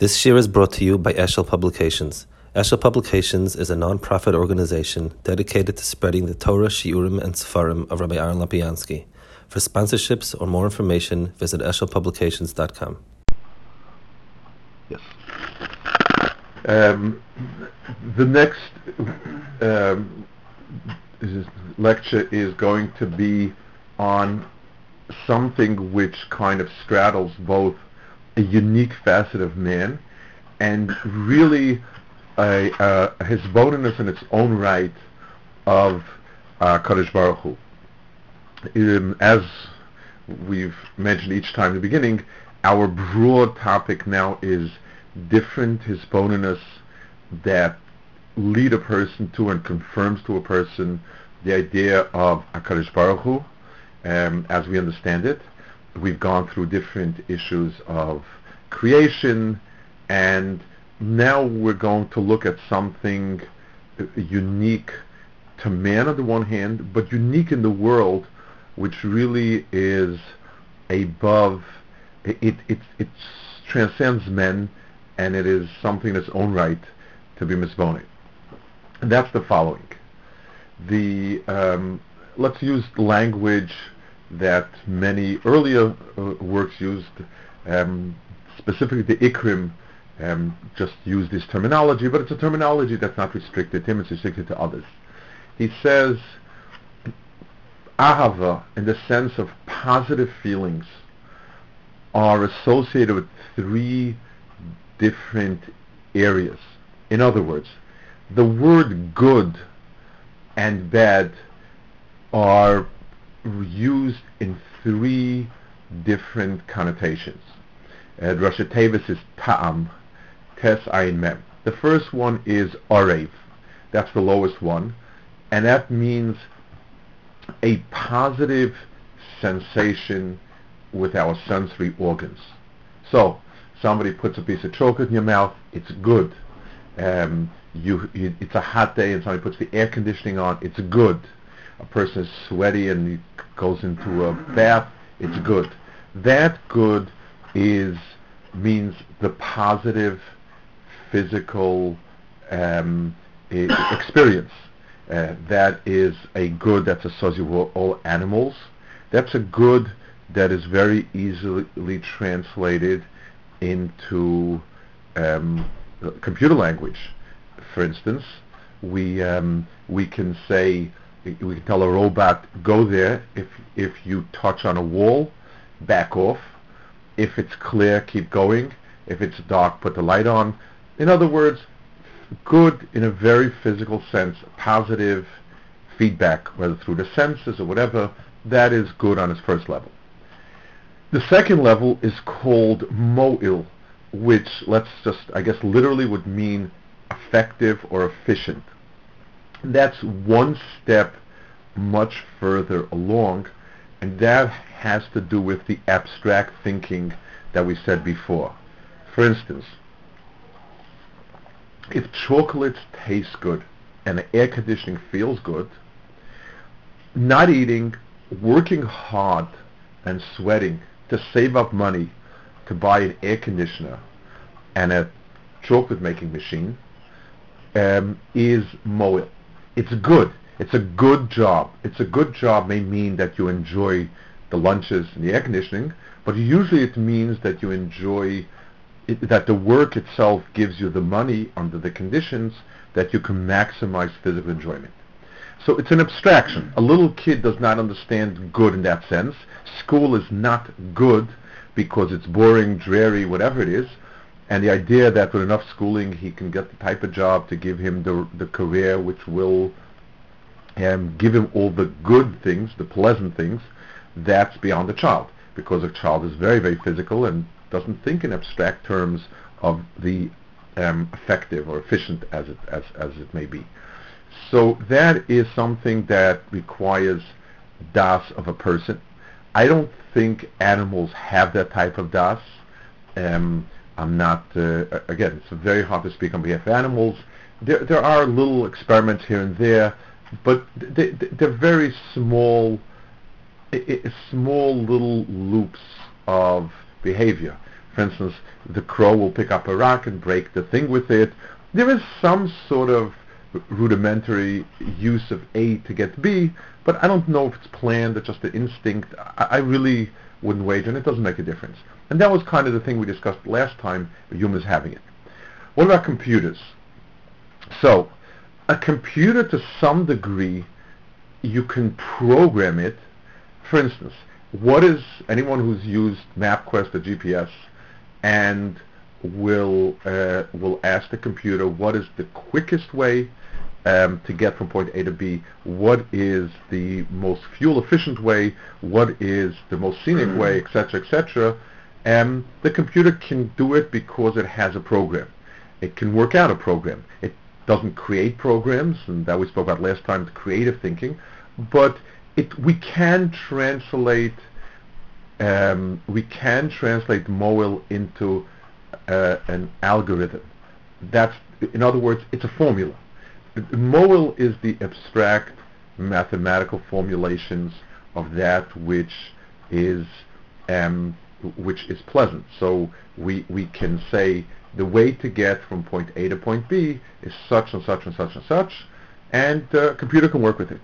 This year is brought to you by Eshel Publications. Eshel Publications is a non-profit organization dedicated to spreading the Torah, Shiurim, and Sefarim of Rabbi Aaron Lopiansky. For sponsorships or more information, visit eshelpublications.com. Yes. Um, the next um, lecture is going to be on something which kind of straddles both a unique facet of man and really a, bonus in its own right of uh, Kadosh Baruch Hu. Um, as we've mentioned each time in the beginning, our broad topic now is different hisbonenus that lead a person to and confirms to a person the idea of HaKadosh Baruch Hu, um, as we understand it. We've gone through different issues of creation, and now we're going to look at something unique to man on the one hand, but unique in the world, which really is above, it, it, it, transcends men, and it is something in its own right to be misbonic. And that's the following. The um, let's use language that many earlier uh, works used, um, specifically the Ikrim, um, just use this terminology, but it's a terminology that's not restricted to him, it's restricted to others. He says, ahava, in the sense of positive feelings, are associated with three different areas. In other words, the word good and bad are used in three different connotations. Uh, Rosh is ta'am, tes ayin mem. The first one is orev. That's the lowest one. And that means a positive sensation with our sensory organs. So, somebody puts a piece of chocolate in your mouth, it's good. Um, you, you, it's a hot day and somebody puts the air conditioning on, it's good. A person is sweaty and he goes into a bath, it's good. That good is means the positive physical um, experience. Uh, that is a good that's associated with all animals. That's a good that is very easily translated into um, computer language. For instance, we um, we can say we can tell a robot go there. If if you touch on a wall, back off. If it's clear, keep going. If it's dark, put the light on. In other words, good in a very physical sense, positive feedback, whether through the senses or whatever, that is good on its first level. The second level is called mo'il, which let's just, I guess, literally would mean effective or efficient. That's one step much further along, and that has to do with the abstract thinking that we said before. For instance, if chocolate tastes good and air conditioning feels good, not eating, working hard, and sweating to save up money to buy an air conditioner and a chocolate making machine um, is moil. It's good. It's a good job. It's a good job may mean that you enjoy the lunches and the air conditioning, but usually it means that you enjoy it, that the work itself gives you the money under the conditions that you can maximize physical enjoyment. So it's an abstraction. A little kid does not understand good in that sense. School is not good because it's boring, dreary, whatever it is. And the idea that with enough schooling he can get the type of job to give him the, the career which will um, give him all the good things, the pleasant things, that's beyond the child. Because a child is very, very physical and doesn't think in abstract terms of the um, effective or efficient as it, as, as it may be. So that is something that requires das of a person. I don't think animals have that type of das. Um, I'm not, uh, again, it's very hard to speak on behalf of animals. There, there are little experiments here and there, but they, they're very small, small little loops of behavior. For instance, the crow will pick up a rock and break the thing with it. There is some sort of rudimentary use of A to get B, but I don't know if it's planned or just an instinct. I, I really wouldn't wager, and it doesn't make a difference. And that was kind of the thing we discussed last time, humans having it. What about computers? So, a computer to some degree, you can program it. For instance, what is anyone who's used MapQuest or GPS and will uh, will ask the computer what is the quickest way um, to get from point A to B, what is the most fuel efficient way, what is the most scenic way, etc., etc. And the computer can do it because it has a program. It can work out a program. It doesn't create programs, and that we spoke about last time, the creative thinking, but it we can translate um, we can translate MOIL into uh, an algorithm. That's in other words, it's a formula. MOIL is the abstract mathematical formulations of that which is um, which is pleasant. So we we can say the way to get from point A to point B is such and such and such and such, and the computer can work with it.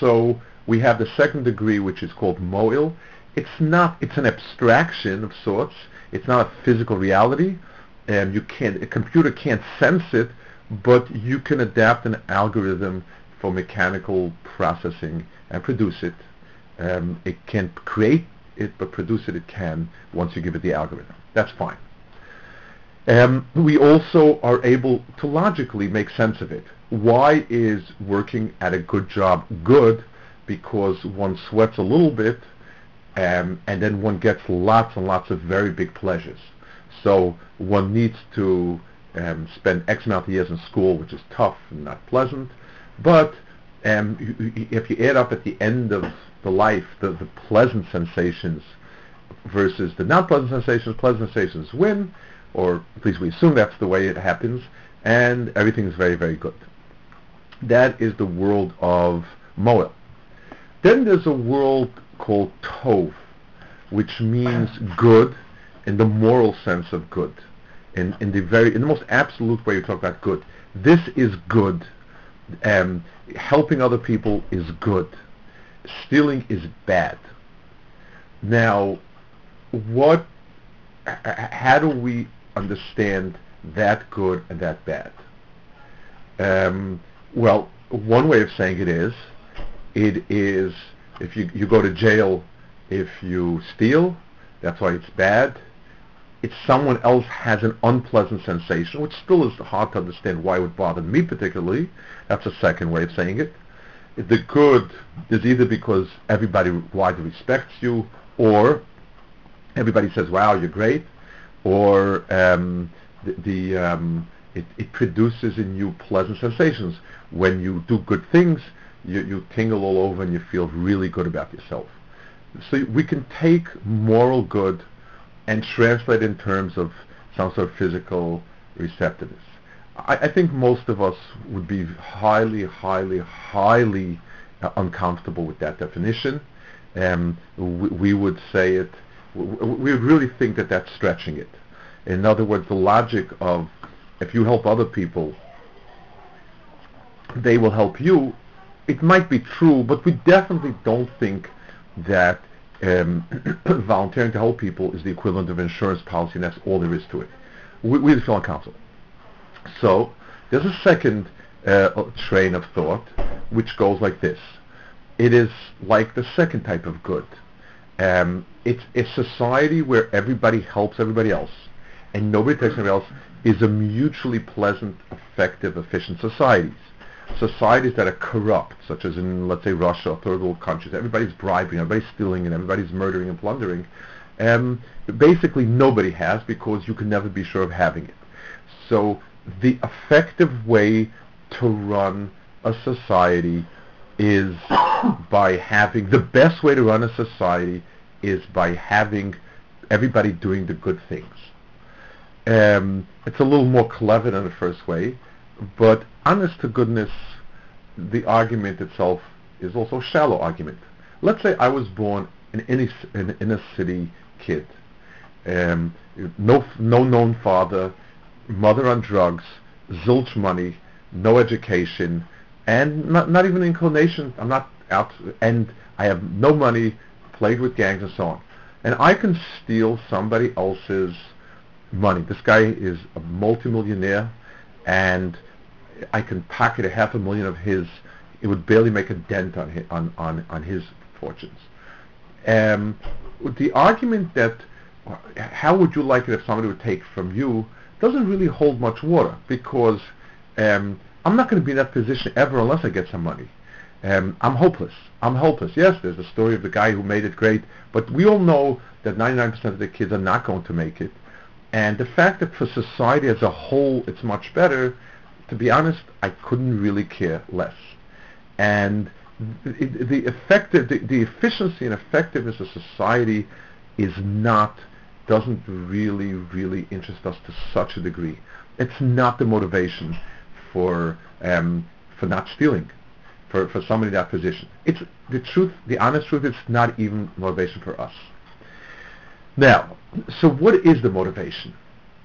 So we have the second degree, which is called MOIL. It's not. It's an abstraction of sorts. It's not a physical reality, and you can't. A computer can't sense it but you can adapt an algorithm for mechanical processing and produce it. Um, it can create it, but produce it it can once you give it the algorithm. That's fine. Um, we also are able to logically make sense of it. Why is working at a good job good? Because one sweats a little bit, um, and then one gets lots and lots of very big pleasures. So one needs to um, spend X amount of years in school, which is tough and not pleasant. But um, if you add up at the end of the life the, the pleasant sensations versus the not pleasant sensations, pleasant sensations win, or at least we assume that's the way it happens, and everything is very, very good. That is the world of Moel. Then there's a world called Tov, which means good in the moral sense of good in, in the very in the most absolute way you talk about good. This is good. Um, helping other people is good. Stealing is bad. Now, what? How do we understand that good and that bad? Um, well, one way of saying it is, it is if you you go to jail if you steal, that's why it's bad if someone else has an unpleasant sensation, which still is hard to understand why it would bother me particularly. That's a second way of saying it. The good is either because everybody widely respects you, or everybody says, "Wow, you're great," or um, the, the um, it, it, produces in you pleasant sensations. When you do good things, you, you tingle all over and you feel really good about yourself. So we can take moral good and translate in terms of some sort of physical receptiveness. I, I think most of us would be highly, highly, highly uh, uncomfortable with that definition. Um, we, we, would say it, we really think that that's stretching it. In other words, the logic of if you help other people, they will help you, it might be true, but we definitely don't think that um, volunteering to help people is the equivalent of an insurance policy, and that's all there is to it. We, we the Film Council. So there's a second uh, train of thought which goes like this. It is like the second type of good. Um, it's a society where everybody helps everybody else, and nobody takes anybody else, is a mutually pleasant, effective, efficient society societies that are corrupt, such as in, let's say, Russia or third world countries, everybody's bribing, everybody's stealing, and everybody's murdering and plundering, um, basically nobody has because you can never be sure of having it. So the effective way to run a society is by having, the best way to run a society is by having everybody doing the good things. Um, it's a little more clever than the first way, but honest to goodness, the argument itself is also a shallow argument. Let's say I was born an inner, an inner city kid. um, no no known father, mother on drugs, zilch money, no education, and not not even inclination. I'm not out, and I have no money, played with gangs and so on, and I can steal somebody else's money. This guy is a multimillionaire, and I can pocket a half a million of his. It would barely make a dent on his, on, on, on his fortunes. Um, the argument that how would you like it if somebody would take from you doesn't really hold much water because um, I'm not going to be in that position ever unless I get some money. Um, I'm hopeless. I'm hopeless. Yes, there's a story of the guy who made it great, but we all know that 99% of the kids are not going to make it. And the fact that for society as a whole it's much better, to be honest, I couldn't really care less. And the, the effective, the, the efficiency and effectiveness of society is not, doesn't really, really interest us to such a degree. It's not the motivation for um, for not stealing, for, for somebody in that position. It's the truth, the honest truth, it's not even motivation for us. Now, so what is the motivation?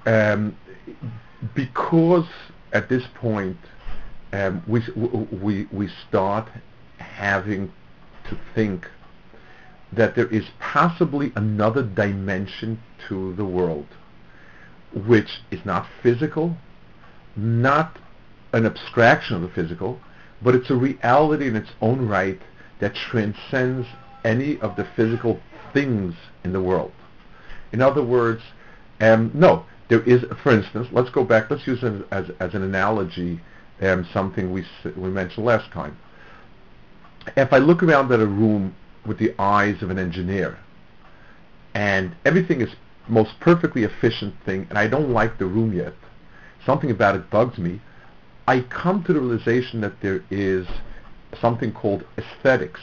Um, because at this point um, we, we, we start having to think that there is possibly another dimension to the world which is not physical, not an abstraction of the physical, but it's a reality in its own right that transcends any of the physical things in the world. In other words, um, no, there is, for instance, let's go back, let's use it as, as an analogy, um, something we, we mentioned last time. If I look around at a room with the eyes of an engineer, and everything is most perfectly efficient thing, and I don't like the room yet, something about it bugs me, I come to the realization that there is something called aesthetics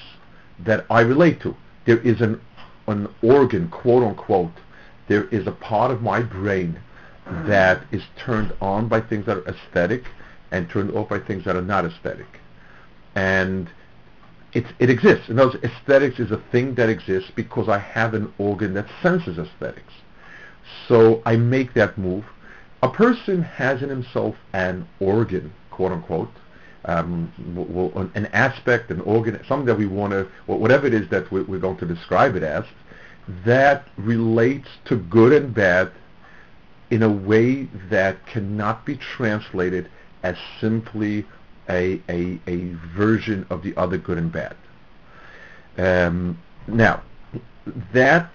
that I relate to. There is an, an organ, quote unquote, there is a part of my brain that is turned on by things that are aesthetic and turned off by things that are not aesthetic. And it, it exists. In other words, aesthetics is a thing that exists because I have an organ that senses aesthetics. So I make that move. A person has in himself an organ, quote unquote, um, an aspect, an organ, something that we want to, whatever it is that we're going to describe it as, that relates to good and bad in a way that cannot be translated as simply a, a, a version of the other good and bad. Um, now, that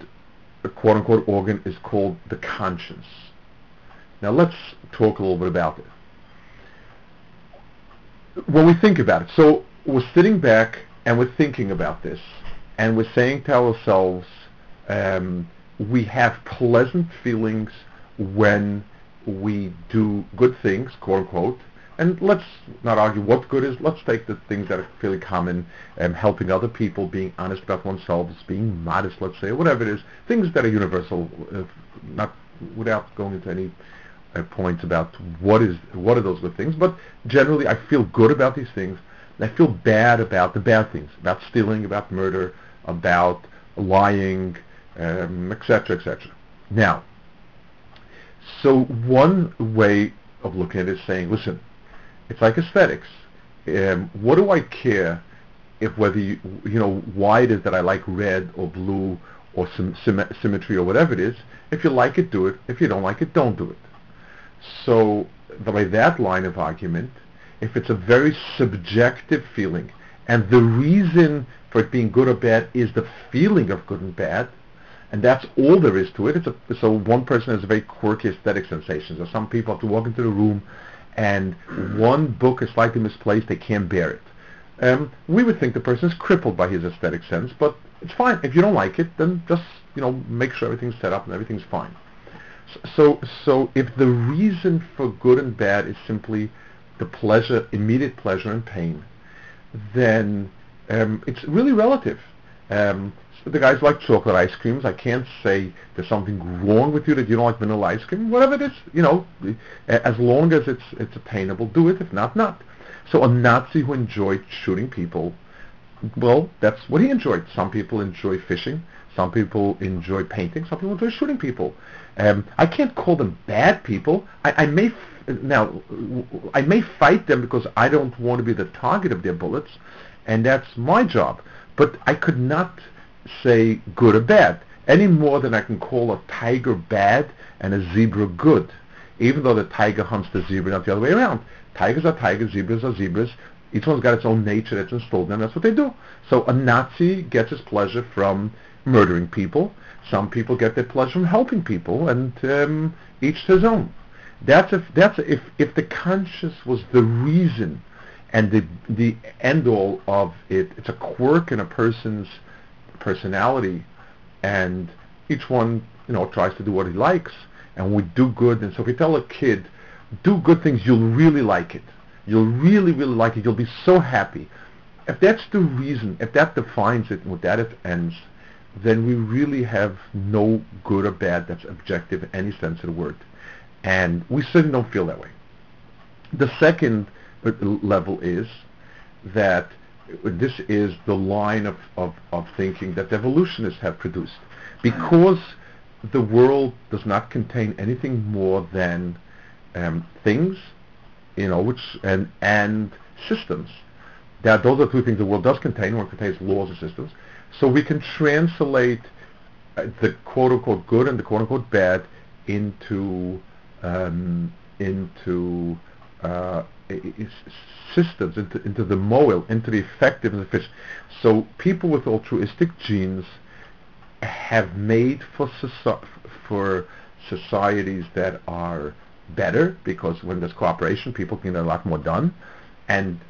quote unquote organ is called the conscience. Now let's talk a little bit about it. When we think about it, so we're sitting back and we're thinking about this, and we're saying to ourselves, um, we have pleasant feelings when we do good things, quote unquote. And let's not argue what good is. Let's take the things that are fairly common, um, helping other people, being honest about oneself, being modest, let's say, whatever it is. Things that are universal, uh, not without going into any uh, points about what is what are those good things. But generally, I feel good about these things. I feel bad about the bad things, about stealing, about murder, about lying, um, etc., etc. Now, so one way of looking at it is saying, listen, it's like aesthetics. Um, what do I care if whether you, you know why it is that I like red or blue or sim- sim- symmetry or whatever it is? If you like it, do it. If you don't like it, don't do it. So by that line of argument, if it's a very subjective feeling, and the reason for it being good or bad is the feeling of good and bad, and that's all there is to it. A, so one person has a very quirky aesthetic sensation. So some people have to walk into the room and one book is slightly misplaced, they can't bear it. Um, we would think the person is crippled by his aesthetic sense, but it's fine. If you don't like it, then just you know make sure everything's set up and everything's fine. So, so if the reason for good and bad is simply the pleasure, immediate pleasure and pain, then um, it's really relative. Um, the guys like chocolate ice creams. I can't say there's something wrong with you that you don't like vanilla ice cream. Whatever it is, you know, as long as it's it's attainable, do it. If not, not. So a Nazi who enjoyed shooting people, well, that's what he enjoyed. Some people enjoy fishing. Some people enjoy painting. Some people enjoy shooting people. Um, I can't call them bad people. I, I may f- now I may fight them because I don't want to be the target of their bullets, and that's my job. But I could not say good or bad any more than I can call a tiger bad and a zebra good, even though the tiger hunts the zebra, not the other way around. Tigers are tigers, zebras are zebras. Each one's got its own nature that's installed in them. That's what they do. So a Nazi gets his pleasure from murdering people. Some people get their pleasure from helping people, and um, each to his own. That's if that's if if the conscience was the reason and the the end all of it. It's a quirk in a person's personality, and each one you know tries to do what he likes, and we do good. And so if you tell a kid, do good things, you'll really like it. You'll really really like it. You'll be so happy. If that's the reason, if that defines it, and with that it ends, then we really have no good or bad that's objective in any sense of the word. And we certainly don't feel that way. The second level is that this is the line of, of, of thinking that evolutionists have produced. Because the world does not contain anything more than um, things, you know, which and and systems. That those are two things the world does contain. One contains laws and systems. So we can translate uh, the quote unquote good and the quote unquote bad into um, into uh, systems, into, into the moel, into the effective and efficient. So people with altruistic genes have made for soci- for societies that are better because when there's cooperation, people can get a lot more done, and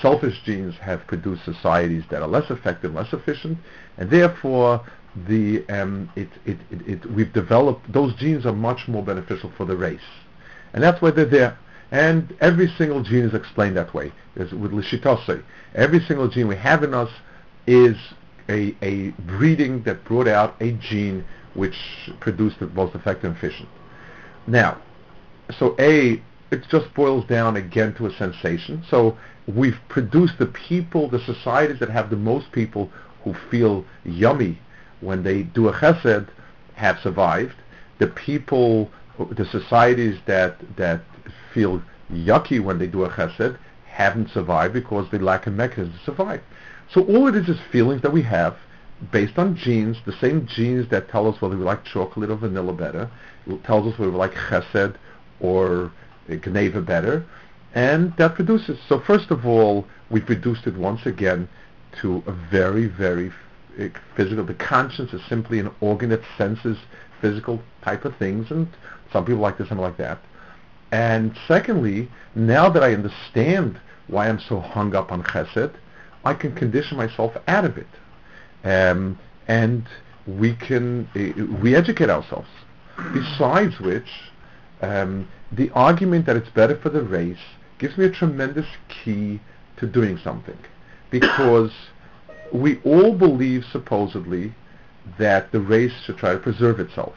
selfish genes have produced societies that are less effective, less efficient, and therefore the um, it, it, it, it, we've developed those genes are much more beneficial for the race, and that's why they're there. And every single gene is explained that way. Is with Lishitose. Every single gene we have in us is a, a breeding that brought out a gene which produced the most effective and efficient. Now, so A, it just boils down again to a sensation. So we've produced the people, the societies that have the most people who feel yummy when they do a chesed have survived. The people, the societies that that feel yucky when they do a chesed haven't survived because they lack a mechanism to survive. So all it is is feelings that we have based on genes, the same genes that tell us whether we like chocolate or vanilla better, tells us whether we like chesed or gneva better, and that produces. So first of all, we've reduced it once again to a very, very physical. The conscience is simply an organ that senses physical type of things, and some people like this, some like that. And secondly, now that I understand why I'm so hung up on chesed, I can condition myself out of it. Um, and we can uh, re-educate ourselves. Besides which, um, the argument that it's better for the race gives me a tremendous key to doing something. Because we all believe, supposedly, that the race should try to preserve itself.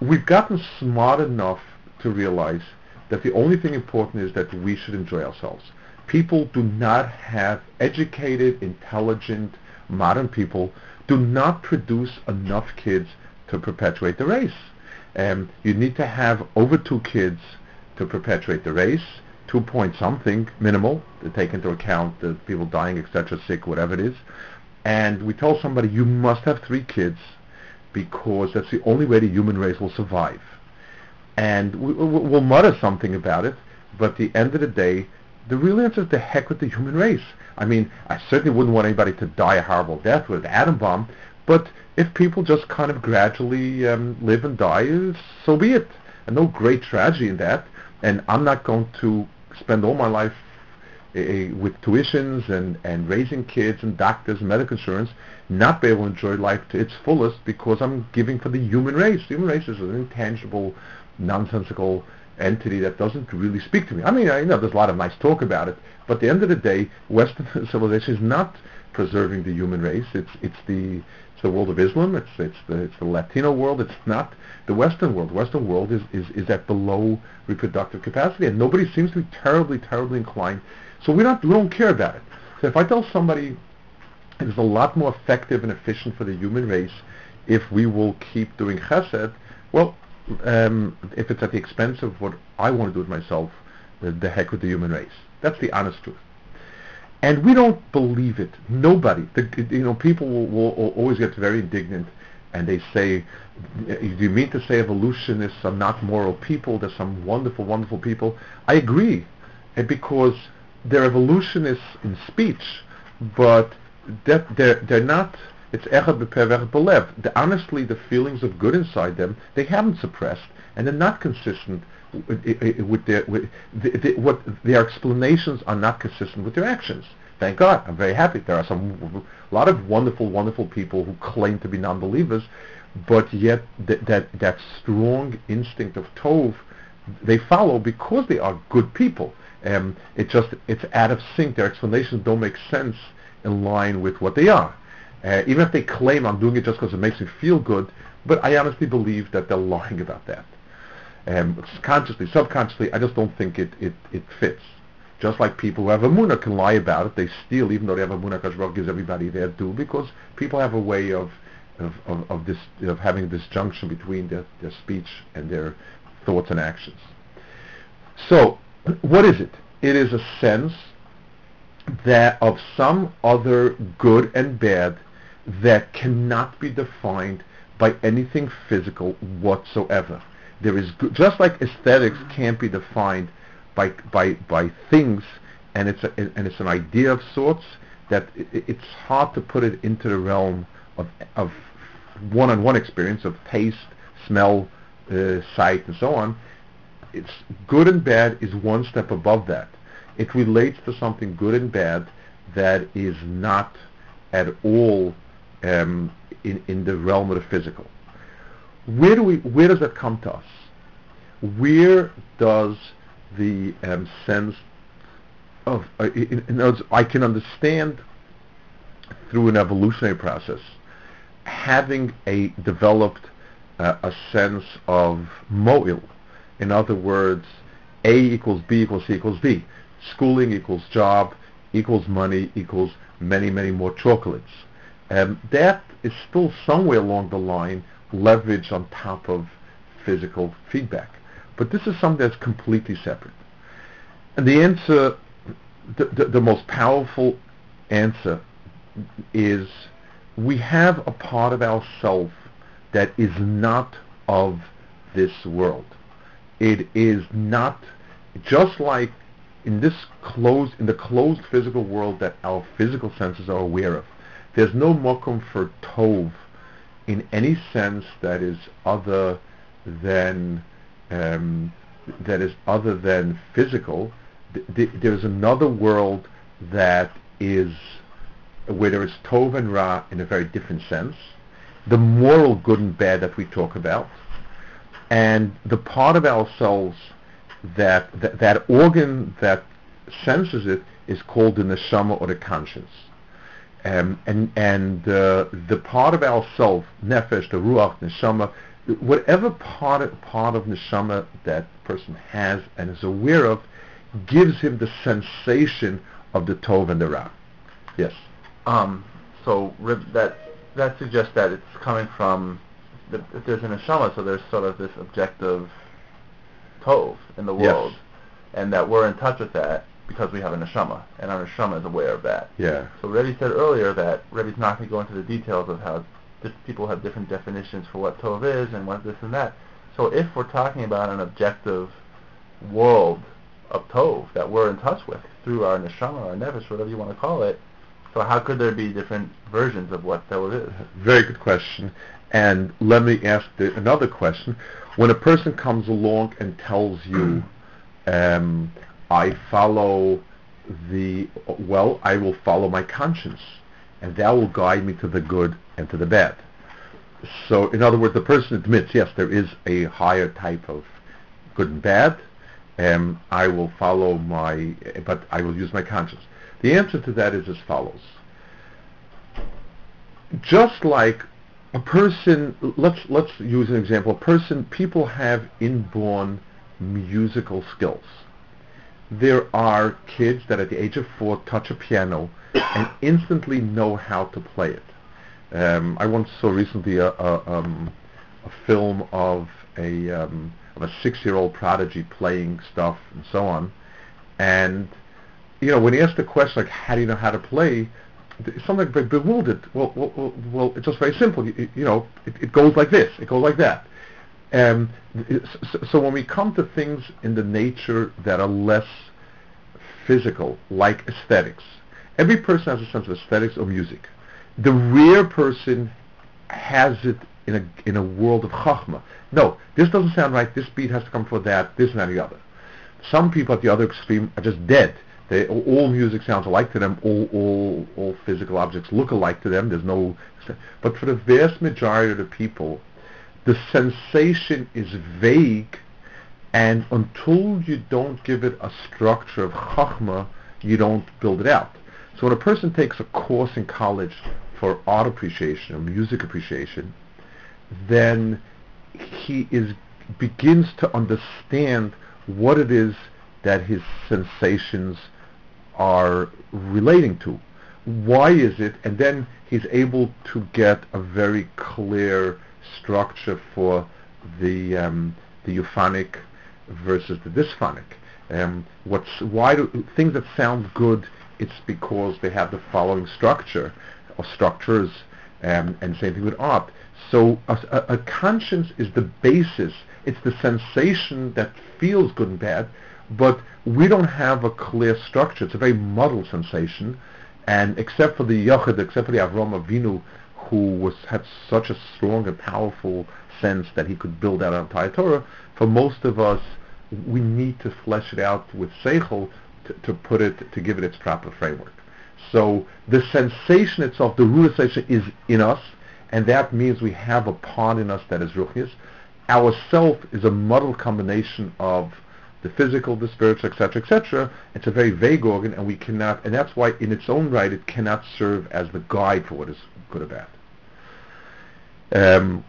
We've gotten smart enough to realize that the only thing important is that we should enjoy ourselves. People do not have educated, intelligent, modern people do not produce enough kids to perpetuate the race. Um, you need to have over two kids to perpetuate the race, two point something minimal to take into account the people dying, etc., sick, whatever it is. And we tell somebody you must have three kids because that's the only way the human race will survive. And we, will mutter something about it, but at the end of the day, the real answer is the heck with the human race. I mean, I certainly wouldn't want anybody to die a horrible death with an atom bomb, but if people just kind of gradually um, live and die, so be it. And no great tragedy in that. And I'm not going to spend all my life uh, with tuitions and, and raising kids and doctors and medical insurance, not be able to enjoy life to its fullest because I'm giving for the human race. The human race is an intangible, nonsensical entity that doesn't really speak to me. I mean, I know there's a lot of nice talk about it, but at the end of the day, Western civilization is not preserving the human race. It's it's the it's the world of Islam. It's it's the it's the Latino world. It's not the Western world. The Western world is, is, is at below reproductive capacity, and nobody seems to be terribly terribly inclined. So we don't we don't care about it. So if I tell somebody it is a lot more effective and efficient for the human race if we will keep doing chesed. Well, um, if it's at the expense of what I want to do with myself, the, the heck with the human race. That's the honest truth. And we don't believe it. Nobody. The, you know, people will, will, always get very indignant and they say, do you mean to say evolutionists are not moral people? There's some wonderful, wonderful people. I agree, eh, because they're evolutionists in speech, but they're, they're, not, it's echad b'peh b'lev. Honestly, the feelings of good inside them, they haven't suppressed, and they're not consistent with their, with the, the, what, their explanations are not consistent with their actions. Thank God. I'm very happy. There are some, a lot of wonderful, wonderful people who claim to be non-believers, but yet th- that, that strong instinct of Tov, they follow because they are good people. Um, it just, it's out of sync. Their explanations don't make sense in line with what they are. Uh, even if they claim I'm doing it just because it makes me feel good, but I honestly believe that they're lying about that. Um, consciously, subconsciously, I just don't think it, it, it fits. Just like people who have emunah can lie about it, they steal even though they have emunah because gives everybody their due because people have a way of of, of, of this of having a disjunction between their, their speech and their thoughts and actions. So, what is it? It is a sense that of some other good and bad that cannot be defined by anything physical whatsoever. There is just like aesthetics can't be defined by by by things, and it's a, and it's an idea of sorts that it, it's hard to put it into the realm of of one-on-one experience of taste, smell, uh, sight, and so on. It's good and bad is one step above that. It relates to something good and bad that is not at all um, in in the realm of the physical. Where do we? Where does that come to us? Where does the um, sense of, uh, in, in words, I can understand through an evolutionary process having a developed uh, a sense of moil. In other words, A equals B equals C equals D. Schooling equals job equals money equals many, many more chocolates. Um, that is still somewhere along the line leverage on top of physical feedback. But this is something that's completely separate. And the answer, the, the, the most powerful answer is we have a part of ourself that is not of this world. It is not just like in this closed in the closed physical world that our physical senses are aware of. There's no mokum for tov in any sense that is other than um, that is other than physical, th- th- there's another world that is where there is tov and ra in a very different sense, the moral good and bad that we talk about, and the part of ourselves that that, that organ that senses it is called the neshama or the conscience. Um, and and uh, the part of ourself, nefesh, the ruach, neshama, whatever part of, part of neshama that person has and is aware of gives him the sensation of the tov and the ra. Yes. Um, so that that suggests that it's coming from the, if there's a neshama, so there's sort of this objective tov in the world, yes. and that we're in touch with that because we have a neshama, and our neshama is aware of that. Yeah. So Rebbe said earlier that Rebbe's not going to go into the details of how people have different definitions for what Tov is and what this and that. So if we're talking about an objective world of Tov that we're in touch with through our neshama, our nefesh, whatever you want to call it, so how could there be different versions of what Tov is? Very good question. And let me ask the, another question. When a person comes along and tells you, um, I follow the, well, I will follow my conscience, and that will guide me to the good and to the bad. So, in other words, the person admits, yes, there is a higher type of good and bad, and I will follow my, but I will use my conscience. The answer to that is as follows. Just like a person, let's, let's use an example. A person, people have inborn musical skills. There are kids that at the age of four touch a piano and instantly know how to play it. Um, I once saw recently a, a, um, a film of a um, of a six-year-old prodigy playing stuff and so on, and you know when he asked the question like, "How do you know how to play?" Something very bewildered. Well, well, well, well, it's just very simple. You, you know, it, it goes like this. It goes like that. So, so when we come to things in the nature that are less physical, like aesthetics, every person has a sense of aesthetics or music. The rare person has it in a in a world of chachma. No, this doesn't sound right. This beat has to come for that. This and that and the other. Some people at the other extreme are just dead. They, all music sounds alike to them. All all all physical objects look alike to them. There's no. But for the vast majority of the people, the sensation is vague, and until you don't give it a structure of chachma, you don't build it out. So when a person takes a course in college for art appreciation or music appreciation, then he is begins to understand what it is that his sensations are relating to. Why is it? And then he's able to get a very clear structure for the um, the euphonic versus the dysphonic. Um, what's why do things that sound good? It's because they have the following structure or structures, um, and same thing with art. So a, a, conscience is the basis. It's the sensation that feels good and bad, but we don't have a clear structure. It's a very muddled sensation, and except for the Yochid, except for the Avram Avinu, who was had such a strong and powerful sense that he could build out an entire Torah, for most of us, we need to flesh it out with Seichel to, to put it, to give it its proper framework. So the sensation itself, the root sensation is in us, and that means we have a part in us that is ruchnius. Our self is a muddled combination of the physical, the spiritual, etc., etc. It's a very vague organ, and we cannot, and that's why, in its own right, it cannot serve as the guide for what is good or bad. Um,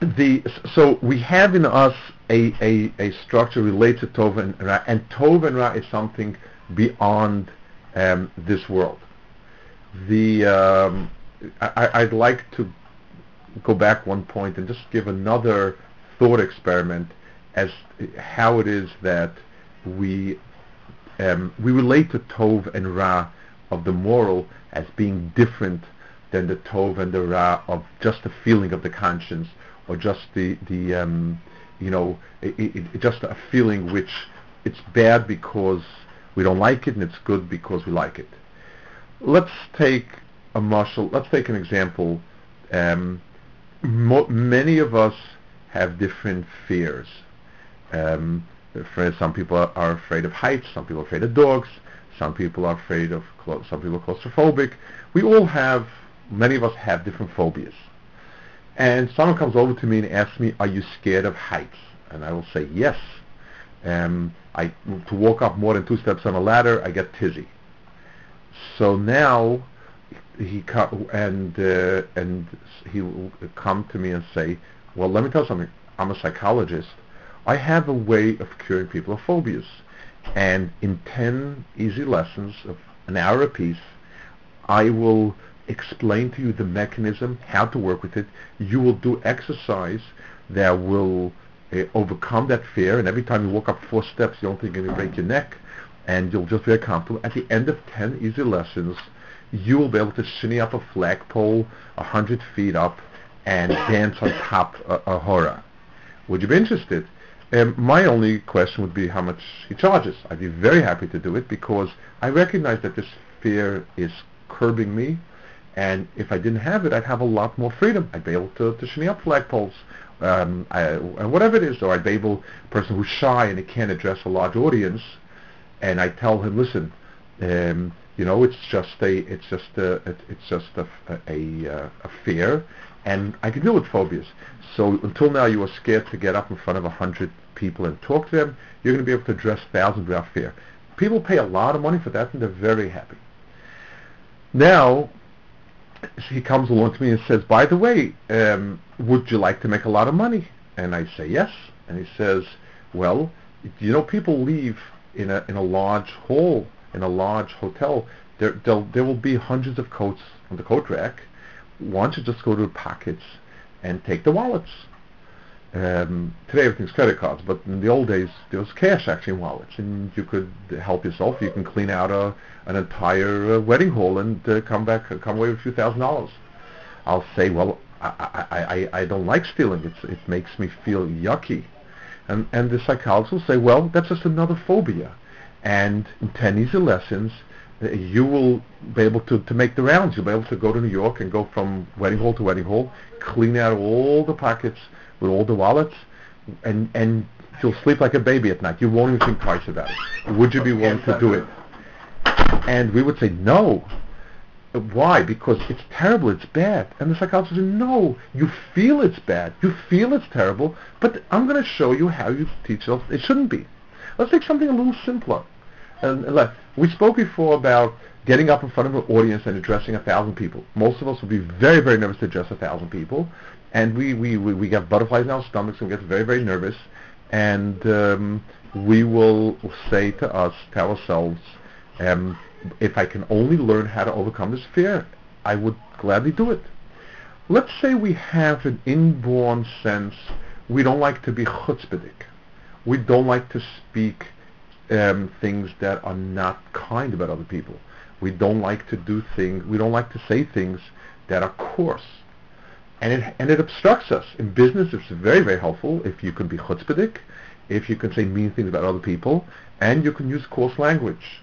the so we have in us a, a, a structure related to Tov and Ra, and Tov and Ra is something beyond um, this world. The um, I, would like to go back one point and just give another thought experiment as how it is that we um, we relate to Tov and Ra of the moral as being different than the Tov and the Ra of just the feeling of the conscience or just the the um, you know it, it, just a feeling which it's bad because we don't like it and it's good because we like it. Let's take a martial. Let's take an example. Um, mo- many of us have different fears. Um, some people are, afraid of heights. Some people are afraid of dogs. Some people are afraid of. Clo- some people are claustrophobic. We all have. Many of us have different phobias. And someone comes over to me and asks me, "Are you scared of heights?" And I will say, "Yes." Um, I to walk up more than two steps on a ladder, I get tizzy. So now he and uh, and he will come to me and say, "Well, let me tell you something. I'm a psychologist. I have a way of curing people of phobias, and in ten easy lessons of an hour apiece, I will." Explain to you the mechanism, how to work with it. You will do exercise that will uh, overcome that fear, and every time you walk up four steps, you don't think you're going to break your neck, and you'll just be very comfortable. At the end of 10 easy lessons, you will be able to shinny up a flagpole a hundred feet up and dance on top a, a hora. Would you be interested? Um, my only question would be how much he charges. I'd be very happy to do it because I recognize that this fear is curbing me, and if I didn't have it, I'd have a lot more freedom. I'd be able to, to shimmy up flagpoles, um, I, whatever it is, or I'd be able, a person who's shy and he can't address a large audience, and I tell him, listen, um, you know, it's just a, it's just a, it's just a, a, a, a fear, and I can deal with phobias. So until now, you were scared to get up in front of a hundred people and talk to them. You're going to be able to address thousands without fear. People pay a lot of money for that, and they're very happy. Now, he comes along to me and says, "By the way, um, would you like to make a lot of money?" And I say, "Yes." And he says, "Well, you know, people leave in a in a large hall in a large hotel, there there will be hundreds of coats on the coat rack. Why don't you just go to the pockets and take the wallets? Um, today everything's credit cards, but in the old days there was cash actually in wallets, and you could help yourself. You can clean out a an entire uh, wedding hall and uh, come back, come away with a few thousand dollars. I'll say, well, I, I, I, I don't like stealing. It's, it makes me feel yucky. And, and the psychologist will say, well, that's just another phobia. And in 10 easy lessons, uh, you will be able to, to make the rounds. You'll be able to go to New York and go from wedding hall to wedding hall, clean out all the pockets with all the wallets, and, and you'll sleep like a baby at night. You won't even think twice about it. Would you be willing to do it? And we would say, no. Why? Because it's terrible, it's bad. And the psychologist said, no, you feel it's bad, you feel it's terrible, but I'm going to show you how you teach yourself it shouldn't be. Let's take something a little simpler. And, and we spoke before about getting up in front of an audience and addressing a thousand people. Most of us would be very, very nervous to address a thousand people, and we, we, we, we get butterflies in our stomachs and get very, very nervous, and um, we will say to us, to ourselves, um, if I can only learn how to overcome this fear, I would gladly do it. Let's say we have an inborn sense we don't like to be chutzpahdik. We don't like to speak um, things that are not kind about other people. We don't like to do things, we don't like to say things that are coarse. And it, and it obstructs us. In business, it's very, very helpful if you can be chutzpahdik, if you can say mean things about other people, and you can use coarse language.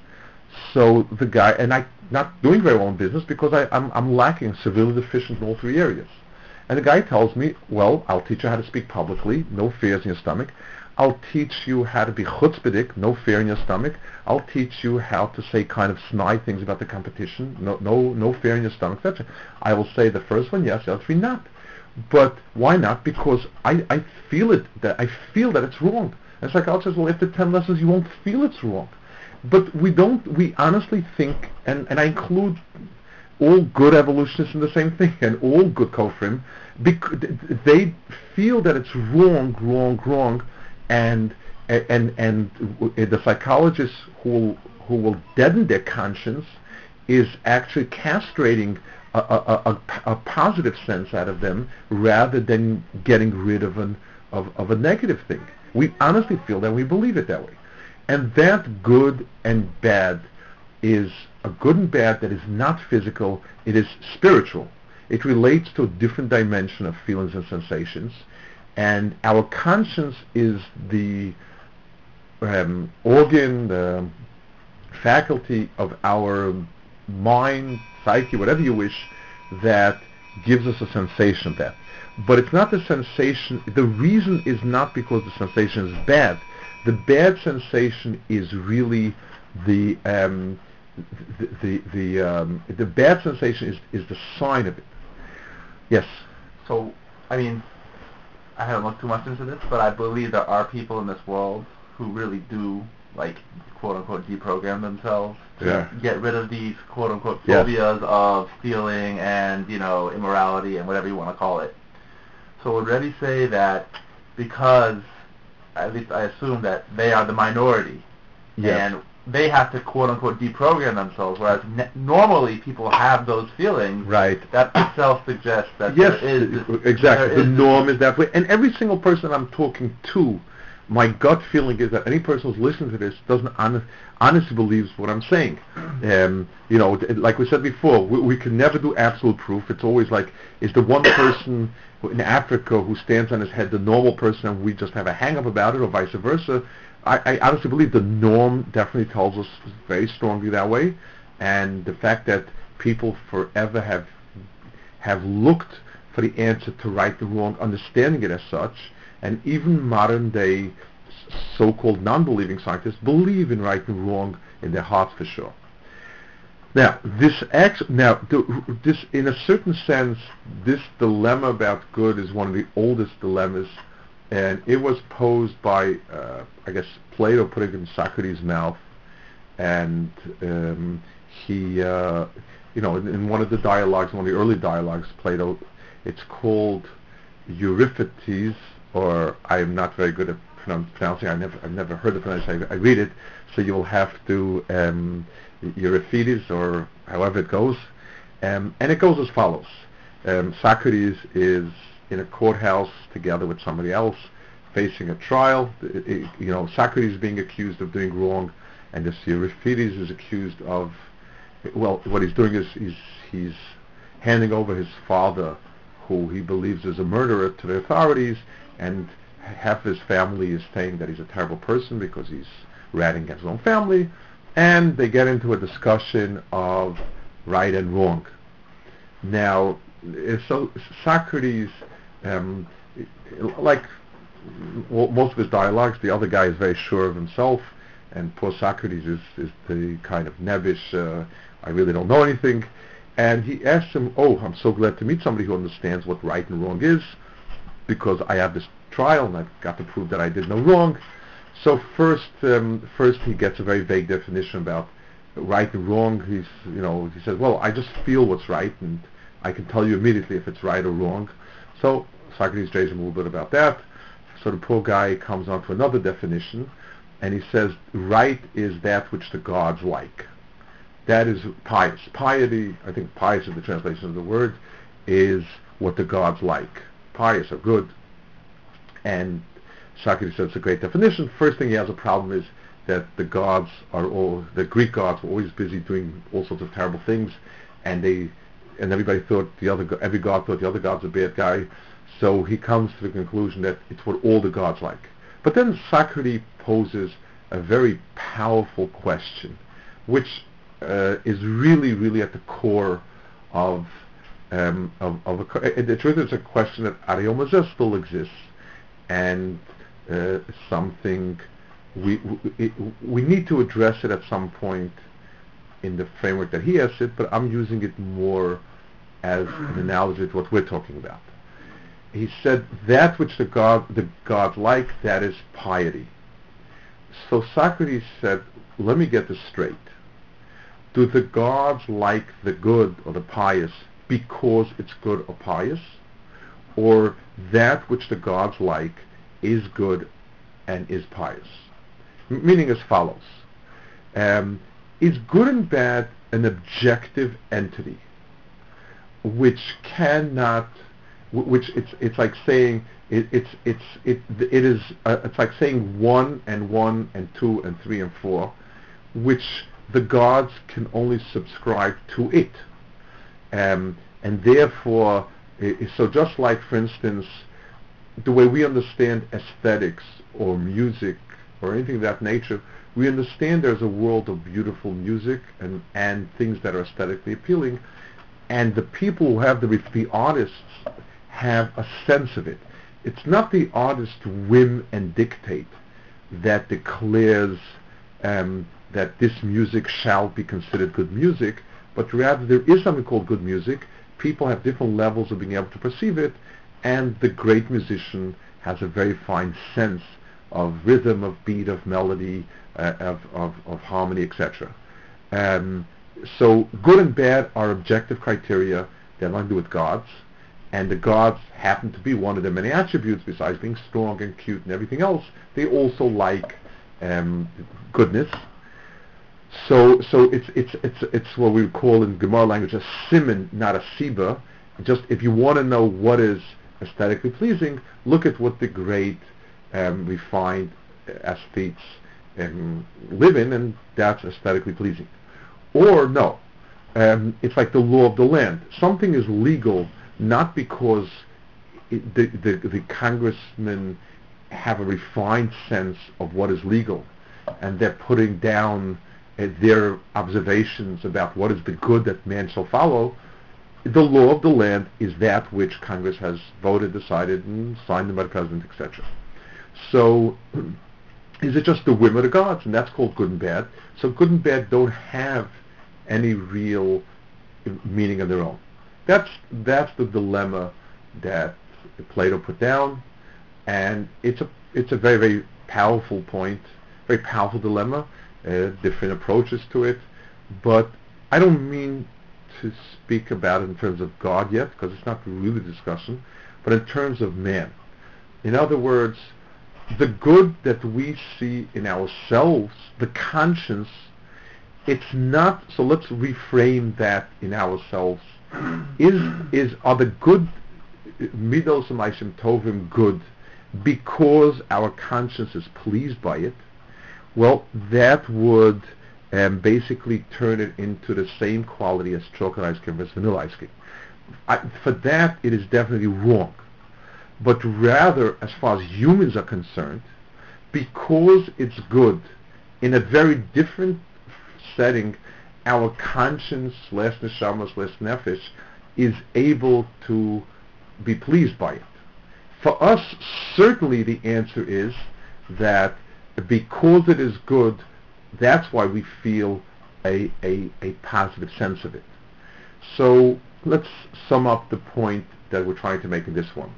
So the guy, and I not doing very well in business because I, I'm, I'm lacking, severely deficient in all three areas. And the guy tells me, well, I'll teach you how to speak publicly, no fears in your stomach. I'll teach you how to be chutzpahdik, no fear in your stomach. I'll teach you how to say kind of snide things about the competition, no, no, no fear in your stomach, etc. I will say the first one yes, the other three not. But why not? Because I, I feel it, that I feel that it's wrong. And psychologist says, well, after 10 lessons, you won't feel it's wrong. But we don't, we honestly think, and, and I include all good evolutionists in the same thing, and all good Kofrim, bec- they feel that it's wrong, wrong, wrong, and and and the psychologists who who will deaden their conscience is actually castrating a, a, a, a, positive sense out of them rather than getting rid of an of, of a negative thing. We honestly feel that we believe it that way. And that good and bad is a good and bad that is not physical, it is spiritual. It relates to a different dimension of feelings and sensations. And our conscience is the um, organ, the faculty of our mind, psyche, whatever you wish, that gives us a sensation of that. But it's not the sensation, the reason is not because the sensation is bad the bad sensation is really the um, the the the, um, the bad sensation is is the sign of it. Yes. So, I mean, I haven't looked too much into this, but I believe there are people in this world who really do like quote unquote deprogram themselves to yeah. get rid of these quote unquote phobias yes. of stealing and you know immorality and whatever you want to call it. So would Rebbe say that because at least I assume that they are the minority, yes. and they have to quote unquote deprogram themselves. Whereas ne- normally people have those feelings. Right. That itself suggests that yes, there is this, exactly. There the is norm is that way, and every single person I'm talking to, my gut feeling is that any person who's listening to this doesn't honest, honestly believes what I'm saying. Um, you know, like we said before, we, we can never do absolute proof. It's always like, is the one person in Africa who stands on his head the normal person and we just have a hang-up about it or vice versa. I, I honestly believe the norm definitely tells us very strongly that way. And the fact that people forever have have looked for the answer to right and wrong, understanding it as such, and even modern day so-called non-believing scientists believe in right and wrong in their hearts for sure. Now, this ex- now the, this in a certain sense, this dilemma about good is one of the oldest dilemmas, and it was posed by, uh, I guess, Plato put it in Socrates' mouth, and um, he, uh, you know, in, in, one of the dialogues, one of the early dialogues, Plato, it's called Euripides, or I am not very good at pronouncing. I never, I've never heard the pronunciation. I, I read it, so you'll have to um, Euripides or however it goes, um, and it goes as follows: um, Socrates is in a courthouse together with somebody else, facing a trial. It, it, you know, Socrates is being accused of doing wrong, and this Euripides is accused of, well, what he's doing is he's he's handing over his father, who he believes is a murderer, to the authorities, and half his family is saying that he's a terrible person because he's ratting against his own family, and they get into a discussion of right and wrong. Now, so Socrates, um, like most of his dialogues, the other guy is very sure of himself, and poor Socrates is, is the kind of nebbish, uh, I really don't know anything. And he asks him, oh, I'm so glad to meet somebody who understands what right and wrong is, because I have this trial and I've got to prove that I did no wrong. So first, um, first he gets a very vague definition about right and wrong. He's, you know, he says, well, I just feel what's right, and I can tell you immediately if it's right or wrong. So Socrates judges him a little bit about that. So the poor guy comes on to another definition, and he says, right is that which the gods like. That is pious. Piety, I think pious is the translation of the word, is what the gods like. Pious or good. And Socrates says it's a great definition. First thing he has a problem is that the gods are all, the Greek gods were always busy doing all sorts of terrible things, and they, and everybody thought the other, every god thought the other god's a bad guy. So he comes to the conclusion that it's what all the gods like. But then Socrates poses a very powerful question, which uh, is really, really at the core of um, of, of a, the truth is a question that Ariomazes still exists, and uh, something we, we we need to address it at some point in the framework that he has it, but I'm using it more as an analogy to what we're talking about. He said that which the God the God like that is piety. So Socrates said, let me get this straight. Do the gods like the good or the pious because it's good or pious? Or that which the gods like is good and is pious? M- meaning as follows. Um, is good and bad an objective entity which cannot which it's it's like saying it, it's it's it it is uh, it's like saying one and one and two and three and four, which the gods can only subscribe to it, um, and therefore, so just like for instance, the way we understand aesthetics or music or anything of that nature, we understand there's a world of beautiful music and and things that are aesthetically appealing, and the people who have the the artists have a sense of it. It's not the artist's whim and dictate that declares um, that this music shall be considered good music, but rather there is something called good music. People have different levels of being able to perceive it, and the great musician has a very fine sense of rhythm, of beat, of melody, uh, of, of, of, harmony, etc. Um, so good and bad are objective criteria that have nothing to do with gods and the gods happen to be one of their many attributes besides being strong and cute and everything else. They also like um, goodness. So, so it's it's it's it's what we call in Gemara language a siman, not a siba. Just if you want to know what is aesthetically pleasing, look at what the great um, refined aesthetes um, live in, and that's aesthetically pleasing. Or no, um, it's like the law of the land. Something is legal not because it, the, the, the congressmen have a refined sense of what is legal and they're putting down uh, their observations about what is the good that man shall follow, the law of the land is that which Congress has voted, decided, and signed by the president, etc. So is it just the whim of the gods? And that's called good and bad. So good and bad don't have any real meaning of their own. That's that's the dilemma that Plato put down, and it's a it's a very very powerful point, very powerful dilemma. Uh, different approaches to it, but I don't mean to speak about it in terms of God yet, because it's not really the discussion, but in terms of man. In other words, the good that we see in ourselves, the conscience, it's not, so let's reframe that in ourselves. Is, is, are the good midos and tovim good because our conscience is pleased by it? Well, that would um, basically turn it into the same quality as chocolate ice cream versus vanilla ice cream. I, for that, it is definitely wrong. But rather, as far as humans are concerned, because it's good, in a very different setting, our conscience, slash neshama, slash nefesh, is able to be pleased by it. For us, certainly the answer is that because it is good, that's why we feel a, a, a positive sense of it. So let's sum up the point that we're trying to make in this one.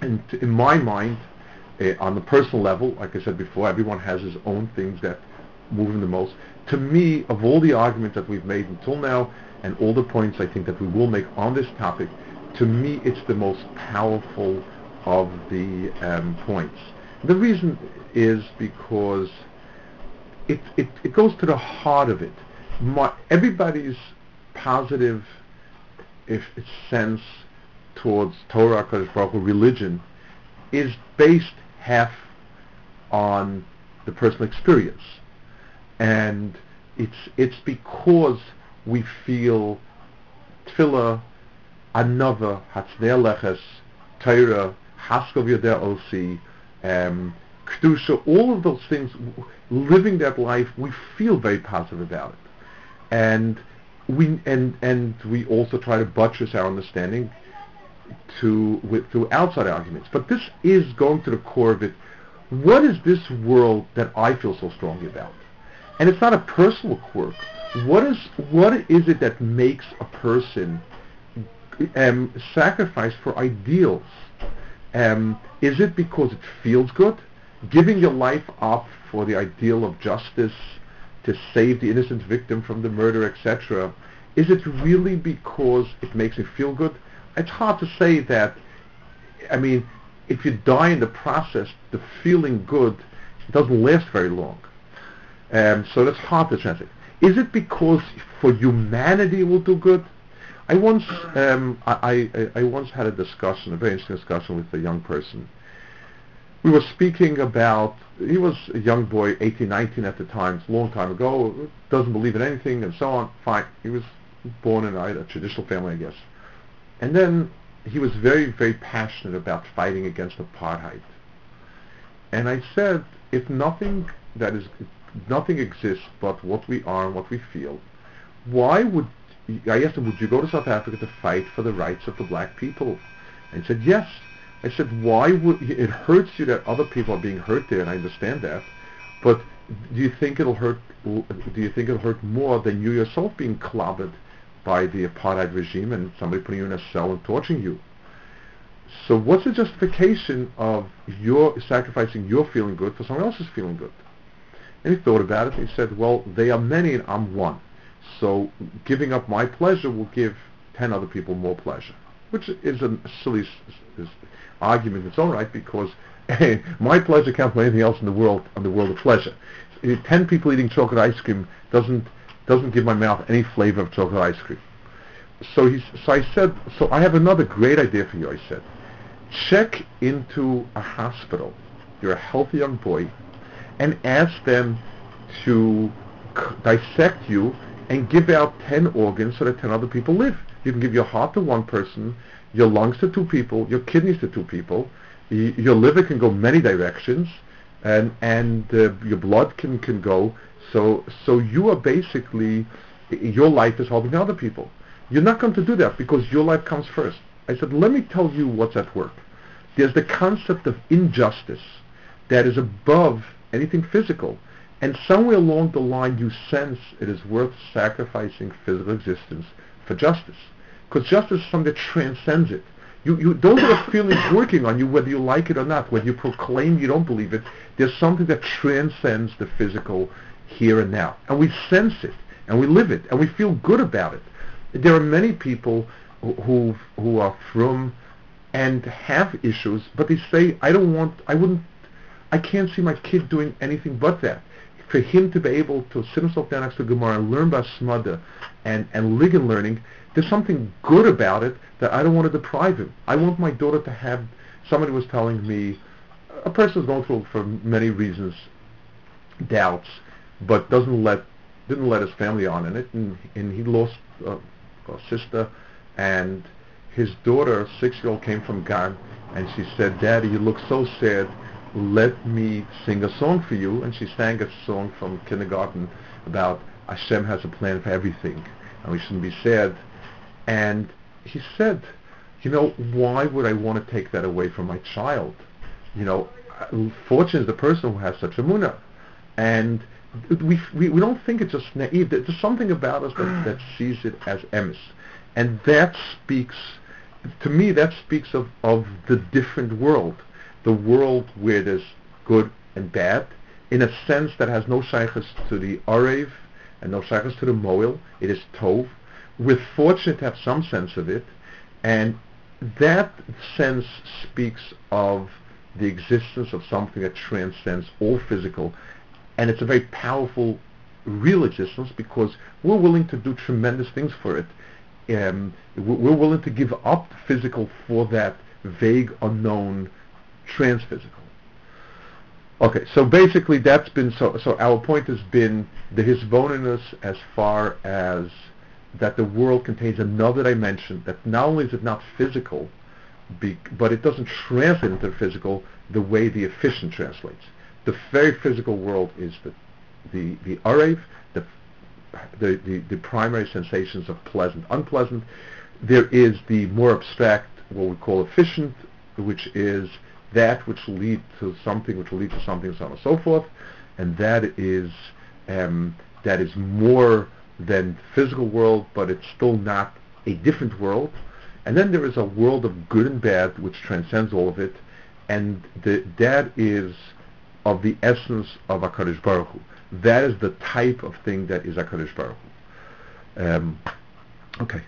And in my mind, uh, on the personal level, like I said before, everyone has his own things that him the most. To me, of all the arguments that we've made until now, and all the points I think that we will make on this topic, to me it's the most powerful of the um, points. The reason is because it, it, it goes to the heart of it. My, everybody's positive if sense towards Torah, Kodesh Baruch Hu, religion, is based half on the personal experience. And it's, it's because we feel tefillah, another, hatznei leches, Torah, haskov yodeh osi, um, kedusha, all of those things, living that life, we feel very positive about it. And we and and we also try to buttress our understanding to with, through outside arguments. But this is going to the core of it. What is this world that I feel so strongly about? And it's not a personal quirk. What is what is it that makes a person um, sacrifice for ideals? Um, is it because it feels good? Giving your life up for the ideal of justice, to save the innocent victim from the murder, etc. Is it really because it makes you feel good? It's hard to say that. I mean, if you die in the process, the feeling good doesn't last very long. Um, so that's hard to translate. Is it because for humanity it will do good? I once um, I, I, I once had a discussion, a very interesting discussion with a young person. We were speaking about he was a young boy, 18, 19 at the time, a long time ago, doesn't believe in anything and so on. Fine, he was born in a traditional family, I guess. And then he was very, very passionate about fighting against apartheid. And I said, if nothing that is nothing exists but what we are and what we feel, why would I asked him, would you go to South Africa to fight for the rights of the black people? And he said, yes. I said, why would, it hurts you that other people are being hurt there, and I understand that, but do you think it'll hurt, do you think it'll hurt more than you yourself being clobbered by the apartheid regime and somebody putting you in a cell and torturing you? So what's the justification of your sacrificing your feeling good for someone else's feeling good? And he thought about it, and he said, well, they are many and I'm one. So giving up my pleasure will give 10 other people more pleasure, which is a silly s- argument in its own right because my pleasure counts for anything else in the world, on the world of pleasure. 10 people eating chocolate ice cream doesn't, doesn't give my mouth any flavor of chocolate ice cream. So, he, so I said, so I have another great idea for you, I said. Check into a hospital. You're a healthy young boy and ask them to c- dissect you and give out 10 organs so that 10 other people live. You can give your heart to one person, your lungs to two people, your kidneys to two people, y- your liver can go many directions, and and uh, your blood can can go. So so you are basically your life is helping other people. You're not going to do that because your life comes first. I said, let me tell you what's at work. There's the concept of injustice that is above anything physical. And somewhere along the line you sense it is worth sacrificing physical existence for justice. Because justice is something that transcends it. You, you, those are the feelings working on you whether you like it or not. Whether you proclaim you don't believe it, there's something that transcends the physical here and now. And we sense it, and we live it, and we feel good about it. There are many people who, who, who are from and have issues, but they say, I don't want, I wouldn't I can't see my kid doing anything but that. For him to be able to sit himself down next to Gemara and learn about Smada and, and Ligon learning, there's something good about it that I don't want to deprive him. I want my daughter to have, somebody was telling me, a person going through, for many reasons, doubts, but doesn't let, didn't let his family on in it, and, and he lost a, sister, and his daughter, six-year-old, came from Gan, and she said, Daddy, you look so sad. Let me sing a song for you. And she sang a song from kindergarten about Hashem has a plan for everything, and we shouldn't be sad. And he said, you know, why would I want to take that away from my child? You know, fortune is the person who has such emunah. And we, we, we don't think it's just naive. There's something about us that, that sees it as emes. And that speaks, to me, that speaks of, of the different world. The world where there's good and bad, in a sense that has no shaykhs to the Arev and no shaykhs to the Moil. It is Tov. We're fortunate to have some sense of it. And that sense speaks of the existence of something that transcends all physical. And it's a very powerful, real existence because we're willing to do tremendous things for it um, we're willing to give up physical for that vague, unknown, transphysical. Okay, so basically that's been so. So our point has been the hisboninus as far as that the world contains another dimension that not only is it not physical, be, but it doesn't translate into the physical the way the efficient translates. The very physical world is the the the arev, the the, the, the primary sensations of pleasant, unpleasant. There is the more abstract, what we call efficient, which is that which will lead to something, which will lead to something, and so on and so forth, and that is um, that is more than physical world, but it's still not a different world. And then there is a world of good and bad, which transcends all of it, and the, that is of the essence of HaKadosh Baruch Hu. That is the type of thing that is HaKadosh Baruch Hu. Um, okay.